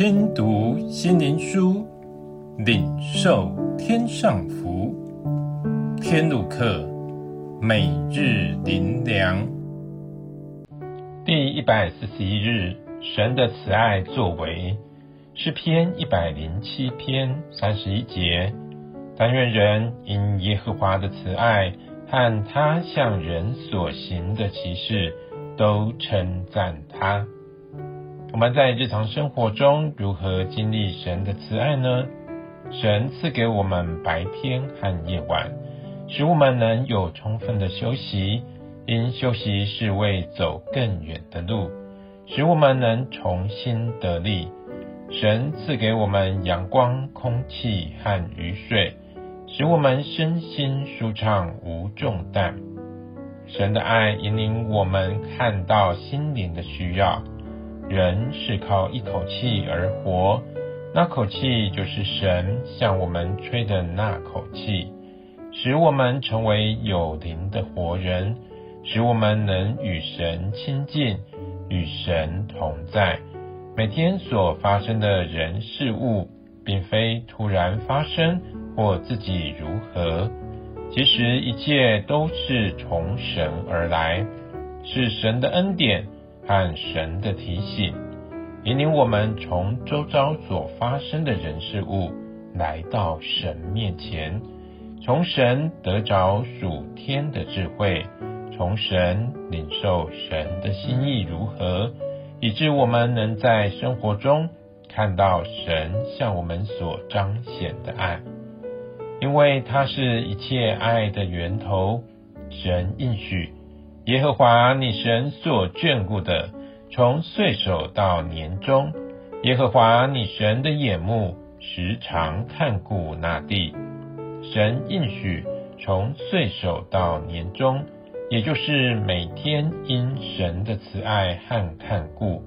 听读心灵书，领受天上福。天路客，每日灵粮，第一百四十一日，神的慈爱作为，诗篇一百零七篇三十一节。但愿人因耶和华的慈爱和他向人所行的奇事，都称赞他。我们在日常生活中如何经历神的慈爱呢？神赐给我们白天和夜晚，使我们能有充分的休息，因休息是为走更远的路，使我们能重新得力。神赐给我们阳光、空气和雨水，使我们身心舒畅无重担。神的爱引领我们看到心灵的需要。人是靠一口气而活，那口气就是神向我们吹的那口气，使我们成为有灵的活人，使我们能与神亲近，与神同在。每天所发生的人事物，并非突然发生或自己如何，其实一切都是从神而来，是神的恩典。和神的提醒，引领我们从周遭所发生的人事物来到神面前，从神得着属天的智慧，从神领受神的心意如何，以致我们能在生活中看到神向我们所彰显的爱，因为他是一切爱的源头。神应许。耶和华你神所眷顾的，从岁首到年终，耶和华你神的眼目时常看顾那地。神应许从岁首到年终，也就是每天因神的慈爱和看顾，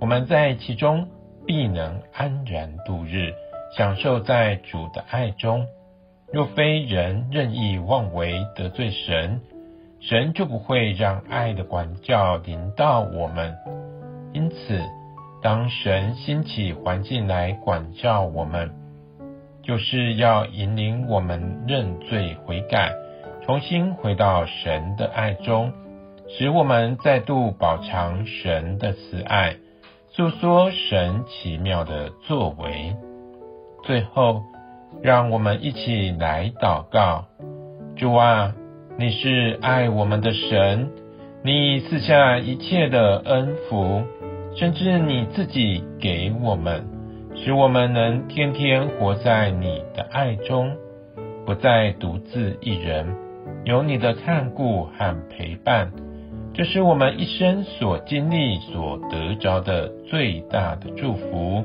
我们在其中必能安然度日，享受在主的爱中。若非人任意妄为得罪神，神就不会让爱的管教临到我们，因此，当神兴起环境来管教我们，就是要引领我们认罪悔改，重新回到神的爱中，使我们再度饱尝神的慈爱，诉说神奇妙的作为。最后，让我们一起来祷告：主啊！你是爱我们的神，你赐下一切的恩福，甚至你自己给我们，使我们能天天活在你的爱中，不再独自一人，有你的看顾和陪伴，这是我们一生所经历、所得着的最大的祝福。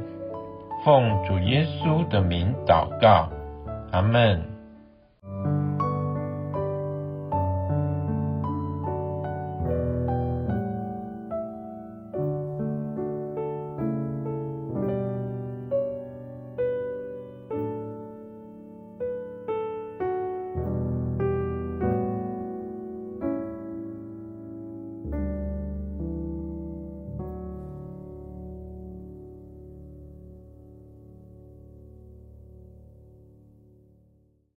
奉主耶稣的名祷告，阿门。